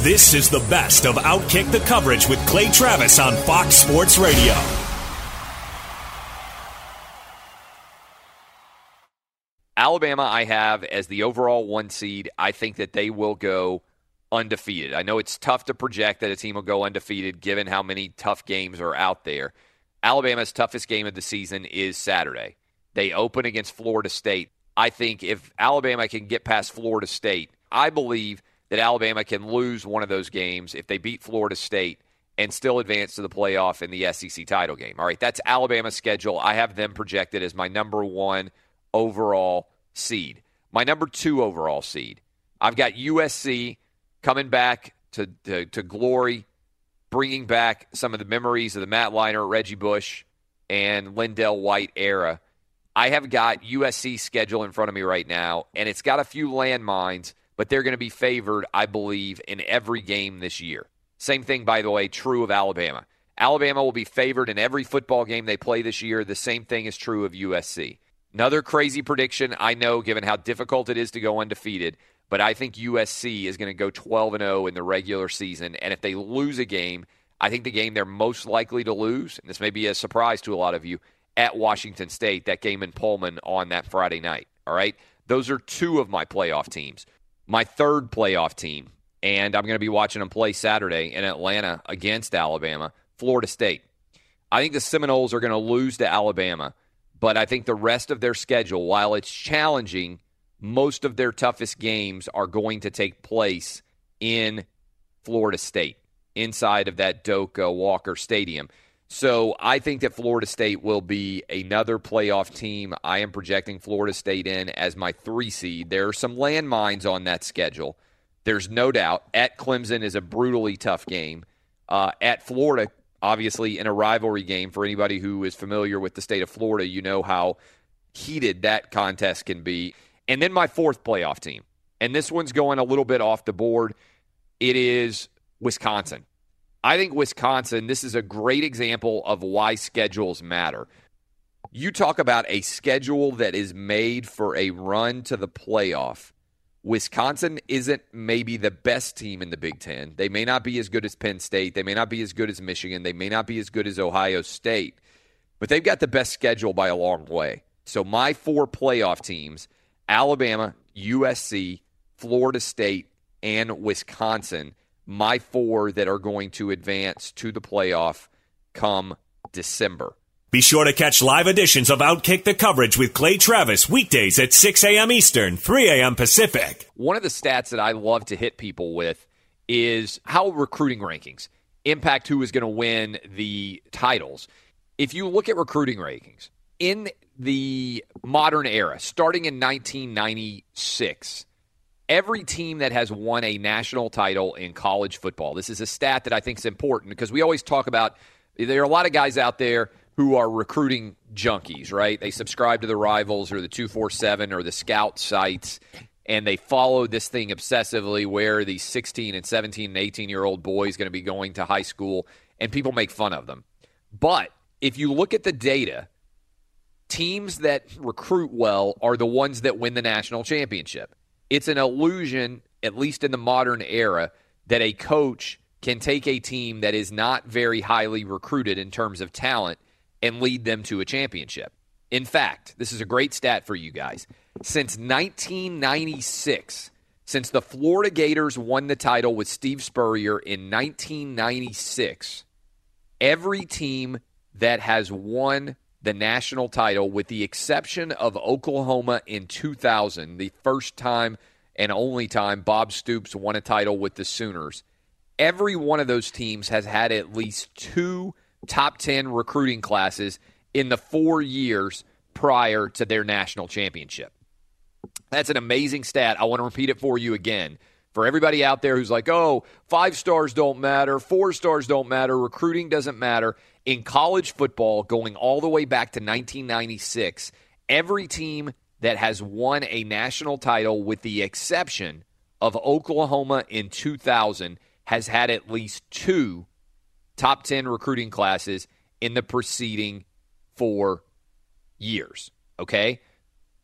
This is the best of Outkick the coverage with Clay Travis on Fox Sports Radio. Alabama, I have as the overall one seed. I think that they will go undefeated. I know it's tough to project that a team will go undefeated given how many tough games are out there. Alabama's toughest game of the season is Saturday. They open against Florida State. I think if Alabama can get past Florida State, I believe that Alabama can lose one of those games if they beat Florida State and still advance to the playoff in the SEC title game. All right, that's Alabama's schedule. I have them projected as my number one overall seed. My number two overall seed. I've got USC coming back to, to, to glory, bringing back some of the memories of the Matt Leinart, Reggie Bush, and LenDale White era. I have got USC schedule in front of me right now, and it's got a few landmines but they're going to be favored, I believe, in every game this year. Same thing, by the way, true of Alabama. Alabama will be favored in every football game they play this year. The same thing is true of USC. Another crazy prediction, I know, given how difficult it is to go undefeated, but I think USC is going to go 12 and 0 in the regular season. And if they lose a game, I think the game they're most likely to lose, and this may be a surprise to a lot of you, at Washington State, that game in Pullman on that Friday night. All right? Those are two of my playoff teams my third playoff team, and I'm going to be watching them play Saturday in Atlanta against Alabama, Florida State. I think the Seminoles are going to lose to Alabama, but I think the rest of their schedule, while it's challenging, most of their toughest games are going to take place in Florida State, inside of that Doak uh, Walker Stadium. So I think that Florida State will be another playoff team. I am projecting Florida State in as my three seed. There are some landmines on that schedule. There's no doubt. At Clemson is a brutally tough game. Uh, at Florida, obviously, in a rivalry game, for anybody who is familiar with the state of Florida, you know how heated that contest can be. And then my fourth playoff team. And this one's going a little bit off the board. It is Wisconsin. I think Wisconsin, this is a great example of why schedules matter. You talk about a schedule that is made for a run to the playoff. Wisconsin isn't maybe the best team in the Big Ten. They may not be as good as Penn State. They may not be as good as Michigan. They may not be as good as Ohio State, but they've got the best schedule by a long way. So, my four playoff teams Alabama, USC, Florida State, and Wisconsin my four that are going to advance to the playoff come December. Be sure to catch live editions of Outkick the coverage with Clay Travis weekdays at 6 a.m. Eastern, 3 a.m. Pacific. One of the stats that I love to hit people with is how recruiting rankings impact who is going to win the titles. If you look at recruiting rankings in the modern era, starting in 1996, every team that has won a national title in college football. This is a stat that I think is important because we always talk about there are a lot of guys out there who are recruiting junkies, right? They subscribe to the rivals or the 247 or the scout sites and they follow this thing obsessively where these 16 and 17 and 18 year old boys going to be going to high school and people make fun of them. But if you look at the data, teams that recruit well are the ones that win the national championship. It's an illusion, at least in the modern era, that a coach can take a team that is not very highly recruited in terms of talent and lead them to a championship. In fact, this is a great stat for you guys. Since 1996, since the Florida Gators won the title with Steve Spurrier in 1996, every team that has won the national title, with the exception of Oklahoma in 2000, the first time and only time Bob Stoops won a title with the Sooners, every one of those teams has had at least two top 10 recruiting classes in the four years prior to their national championship. That's an amazing stat. I want to repeat it for you again. For everybody out there who's like, oh, five stars don't matter, four stars don't matter, recruiting doesn't matter. In college football, going all the way back to 1996, every team that has won a national title, with the exception of Oklahoma in 2000, has had at least two top 10 recruiting classes in the preceding four years. Okay?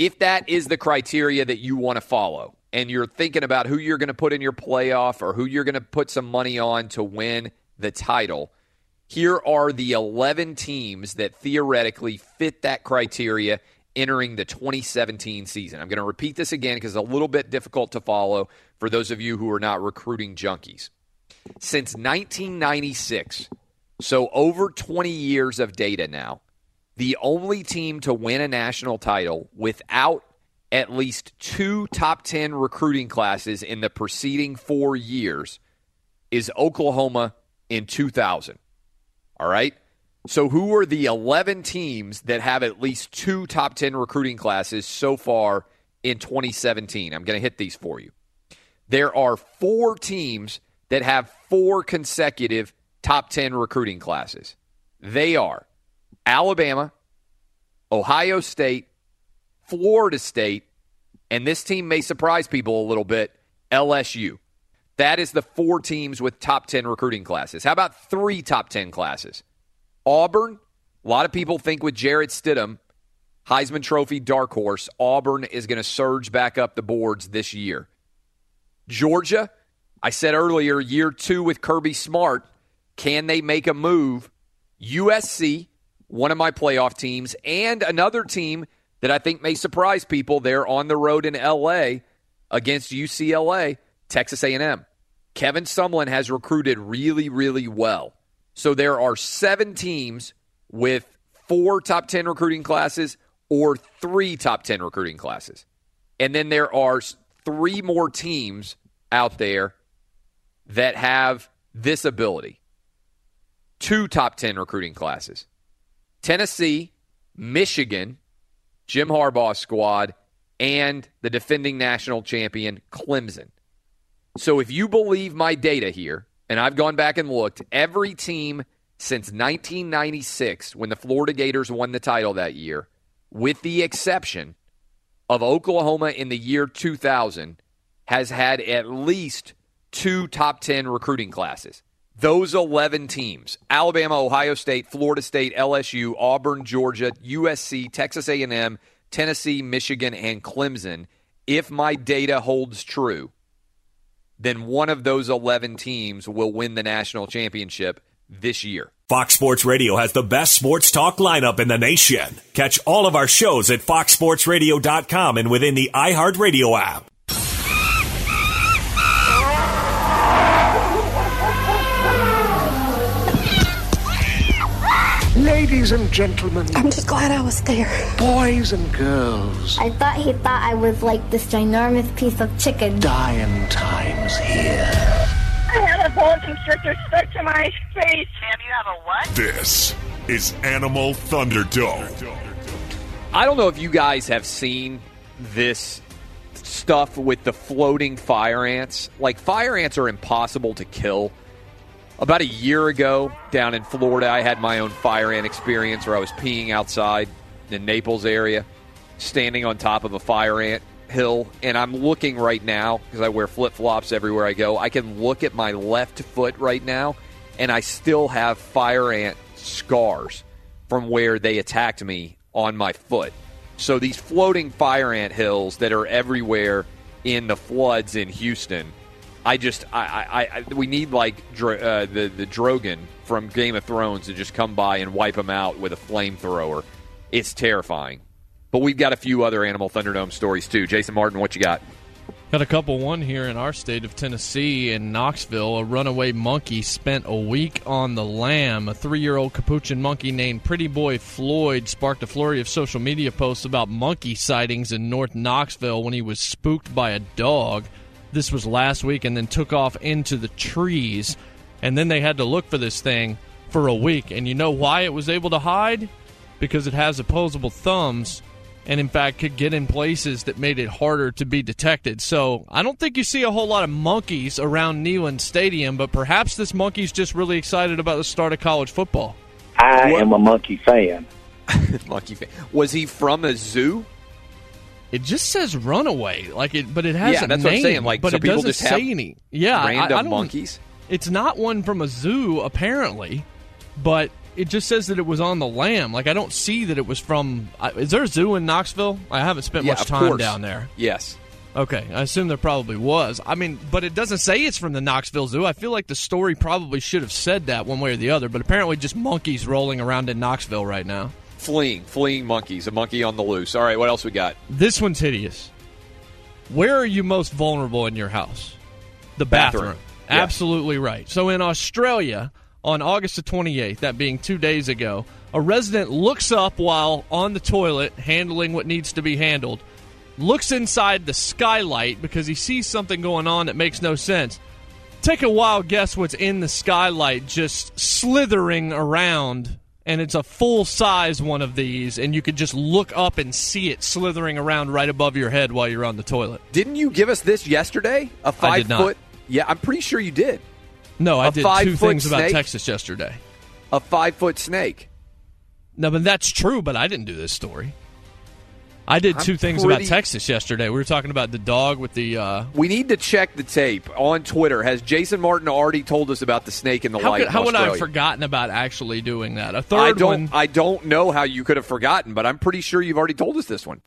If that is the criteria that you want to follow, and you're thinking about who you're going to put in your playoff or who you're going to put some money on to win the title, here are the 11 teams that theoretically fit that criteria entering the 2017 season. I'm going to repeat this again because it's a little bit difficult to follow for those of you who are not recruiting junkies. Since 1996, so over 20 years of data now, the only team to win a national title without at least two top 10 recruiting classes in the preceding four years is Oklahoma in 2000. All right? So, who are the 11 teams that have at least two top 10 recruiting classes so far in 2017? I'm going to hit these for you. There are four teams that have four consecutive top 10 recruiting classes. They are Alabama, Ohio State, Florida State, and this team may surprise people a little bit LSU. That is the four teams with top 10 recruiting classes. How about three top 10 classes? Auburn, a lot of people think with Jarrett Stidham, Heisman Trophy dark horse, Auburn is going to surge back up the boards this year. Georgia, I said earlier, year two with Kirby Smart, can they make a move? USC, one of my playoff teams, and another team that I think may surprise people. They're on the road in LA against UCLA, Texas A&M. Kevin Sumlin has recruited really, really well. So there are seven teams with four top 10 recruiting classes or three top 10 recruiting classes. And then there are three more teams out there that have this ability two top 10 recruiting classes Tennessee, Michigan, Jim Harbaugh's squad, and the defending national champion, Clemson. So if you believe my data here, and I've gone back and looked, every team since 1996, when the Florida Gators won the title that year, with the exception of Oklahoma in the year 2000, has had at least two top 10 recruiting classes. Those 11 teams, Alabama, Ohio State, Florida State, LSU, Auburn, Georgia, USC, Texas A&M, Tennessee, Michigan, and Clemson, if my data holds true, then one of those 11 teams will win the national championship this year. Fox Sports Radio has the best sports talk lineup in the nation. Catch all of our shows at foxsportsradio.com and within the iHeartRadio app. Ladies and gentlemen, I'm just glad I was there. boys and girls, I thought he thought I was like this ginormous piece of chicken. dying times here. I had a boa constrictor stuck to my face. Sam, you have a what? This is Animal Thunderdome. I don't know if you guys have seen this stuff with the floating fire ants. Like fire ants are impossible to kill. About a year ago, down in Florida, I had my own fire ant experience where I was peeing outside in Naples area, standing on top of a fire ant hill, and I'm looking right now because I wear flip flops everywhere I go. I can look at my left foot right now, and I still have fire ant scars from where they attacked me on my foot. So these floating fire ant hills that are everywhere in the floods in Houston, I just I, I, I we need like uh, the the Drogon from Game of Thrones to just come by and wipe them out with a flamethrower. It's terrifying. But we've got a few other Animal Thunderdome stories too. Jason Martin, what you got? Got a couple. One here in our state of Tennessee, in Knoxville, a runaway monkey spent a week on the lam. A three year old capuchin monkey named Pretty Boy Floyd sparked a flurry of social media posts about monkey sightings in North Knoxville when he was spooked by a dog. This was last week and then took off into the trees. And then they had to look for this thing for a week. And you know why it was able to hide? Because it has opposable thumbs and in fact could get in places that made it harder to be detected. So I don't think you see a whole lot of monkeys around Neyland Stadium, but perhaps this monkey's just really excited about the start of college football. I what? am a monkey fan. monkey fan. Was he from a zoo? It just says runaway, like it, but it has yeah, a that's name, what I'm saying. Like, but so it doesn't just say any. Yeah, random I, I monkeys. It's not one from a zoo, apparently, but it just says that it was on the lam. Like I don't see that it was from. Is there a zoo in Knoxville? I haven't spent yeah, much time course. down there. Yes. Okay, I assume there probably was. I mean, but it doesn't say it's from the Knoxville Zoo. I feel like the story probably should have said that one way or the other, but apparently just monkeys rolling around in Knoxville right now. Fleeing, fleeing monkeys, a monkey on the loose. All right, what else we got? This one's hideous. Where are you most vulnerable in your house? The bathroom. bathroom. Yeah. Absolutely right. So in Australia, on August the 28th, that being two days ago, a resident looks up while on the toilet handling what needs to be handled, looks inside the skylight because he sees something going on that makes no sense. Take a wild guess what's in the skylight just slithering around, and it's a full size one of these, and you could just look up and see it slithering around right above your head while you're on the toilet. Didn't you give us this yesterday? A five foot? Yeah, I'm pretty sure you did. No, I A did two things five-foot about? Texas yesterday. A five foot snake. No, but that's true. But I didn't do this story. I did I'm two things pretty- about Texas yesterday. We were talking about the dog with the. Uh, We need to check the tape on Twitter. Has Jason Martin already told us about the snake in the how light? could, how would I have forgotten about actually doing that? A third I don't. one. I don't know how you could have forgotten, but I'm pretty sure you've already told us this one.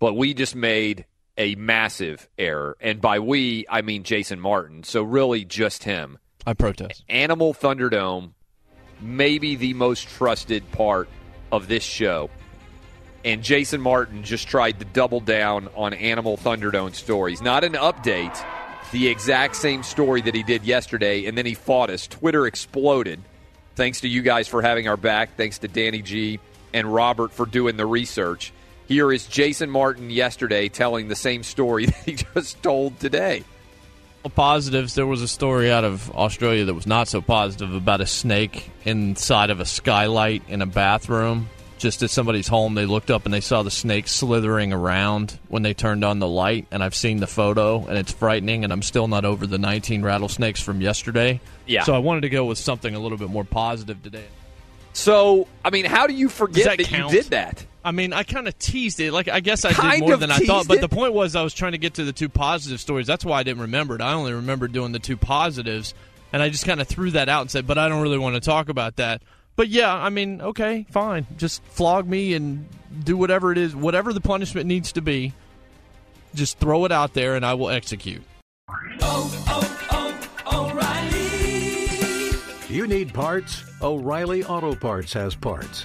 But we just made a massive error, and by we I mean Jason Martin. So really, just him. I protest. Animal Thunderdome, maybe the most trusted part of this show. And Jason Martin just tried to double down on Animal Thunderdome stories. Not an update, the exact same story that he did yesterday, and then he fought us. Twitter exploded. Thanks to you guys for having our back. Thanks to Danny G and Robert for doing the research. Here is Jason Martin yesterday telling the same story that he just told today. Positives. There was a story out of Australia that was not so positive about a snake inside of a skylight in a bathroom. Just at somebody's home, they looked up and they saw the snake slithering around when they turned on the light. And I've seen the photo, and it's frightening. And I'm still not over the 19 rattlesnakes from yesterday. Yeah. So I wanted to go with something a little bit more positive today. So, I mean, how do you Does forget that that, you did that? I mean, I kind of teased it. Like, I guess I Kind did more than I thought. teased But it? the point was, I was trying to get to the two positive stories. That's why I didn't remember it. I only remember doing the two positives, and I just kind of threw that out and said, "But I don't really want to talk about that." But yeah, I mean, okay, fine. Just flog me and do whatever it is, whatever the punishment needs to be. Just throw it out there, and I will execute. Oh, oh, oh, O'Reilly! You need parts? O'Reilly Auto Parts has parts.